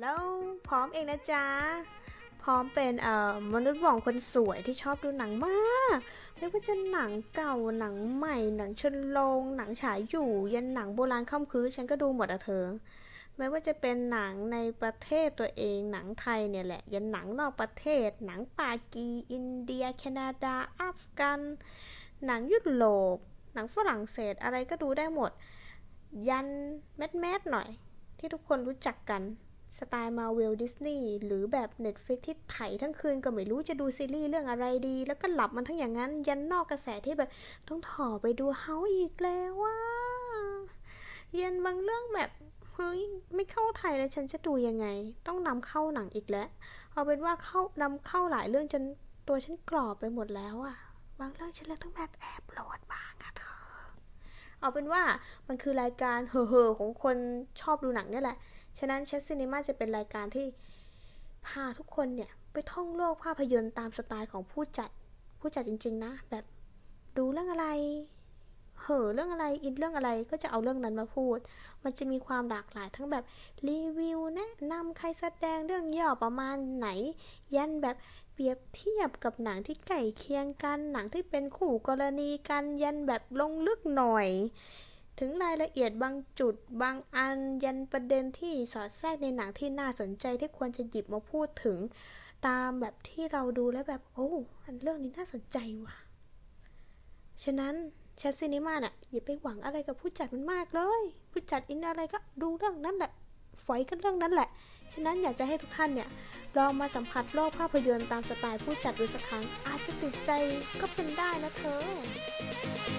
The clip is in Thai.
แล้วพร้อมเองนะจ๊ะ พร้อมเป็นเอ่อมนุษย์หว่องคนสวยที่ชอบดูหนังมาก ไม่ว่าจะหนังเก่าหนังใหม่ หนังชนโรงหนังฉายอยู่ยันหนังโบราณค่ำคืนฉันก็ดูหมดอะเธอไม่ว่าจะเป็นหนังในประเทศตัวเองหนังไทยเนี่ยแหละ ยันหนังนอกประเทศ หนังปากีอินเดีย แคนาดาอัฟกัน หนังยุโรปหนังฝรั่งเศสอะไรก็ดูได้หมด ยัน mass mass หน่อย ที่ทุกคนรู้จักกัน สไตล์ Marvel Disney หรือแบบ Netflix ที่ไถทั้งคืนก็ไม่รู้จะดูซีรีส์เรื่องอะไรดี แล้วก็หลับมันทั้งอย่างนั้น ยันนอกกระแสที่แบบต้องถ่อไปดู House อีกแล้วว่ะยันบางเรื่องแบบเฮ้ยไม่เข้าไทยแล้วฉันจะดูยังไง ต้องนำเข้าหนังอีกแล้วเอาเป็นว่าเข้านำเข้าหลายเรื่องจนตัวฉันกรอบไปหมดแล้วอะบางเรื่องฉันเลยต้องแบบแอบโหลดบ้างอะเธอเอาเป็นว่ามันคือรายการเห่อๆของคนชอบดูหนังเนี่ยแหละ ฉะนั้น Chat Cinema จะเป็นรายการที่พาทุกคนเนี่ย ไปท่องโลกภาพยนตร์ตามสไตล์ของผู้จัด ผู้จัดจริง ๆ นะ แบบดูเรื่องอะไร เห่อเรื่องอะไร อินเรื่องอะไรก็จะเอาเรื่องนั้นมาพูด มันจะมีความหลากหลายทั้งแบบรีวิวแนะนำใครแสดงเรื่องย่อประมาณไหน ยันแบบเปรียบเทียบกับหนังที่ใกล้เคียงกัน หนังที่เป็นคู่กรณีกัน ยันแบบลงลึกหน่อย ถึงรายละเอียดบางจุดบางอันยันประเด็นที่สอดแทรกในหนังที่น่าสนใจที่ควรจะหยิบมาพูดถึง ตามแบบที่เราดูแล้วแบบ โอ้อันเรื่องนี้น่าสนใจว่ะ ฉะนั้นแชทซีนิมาน่ะอย่าไปหวังอะไรกับผู้จัดมันมากเลย ผู้จัดอินอะไรก็ดูเรื่องนั้นแหละฝอยกันเรื่องนั้นแหละ ฉะนั้นอยากจะให้ทุกท่านเนี่ยลองมาสัมผัสโลกภาพยนตร์ตามสไตล์ผู้จัดดูสักครั้ง อาจจะติดใจก็เป็นได้นะเธอ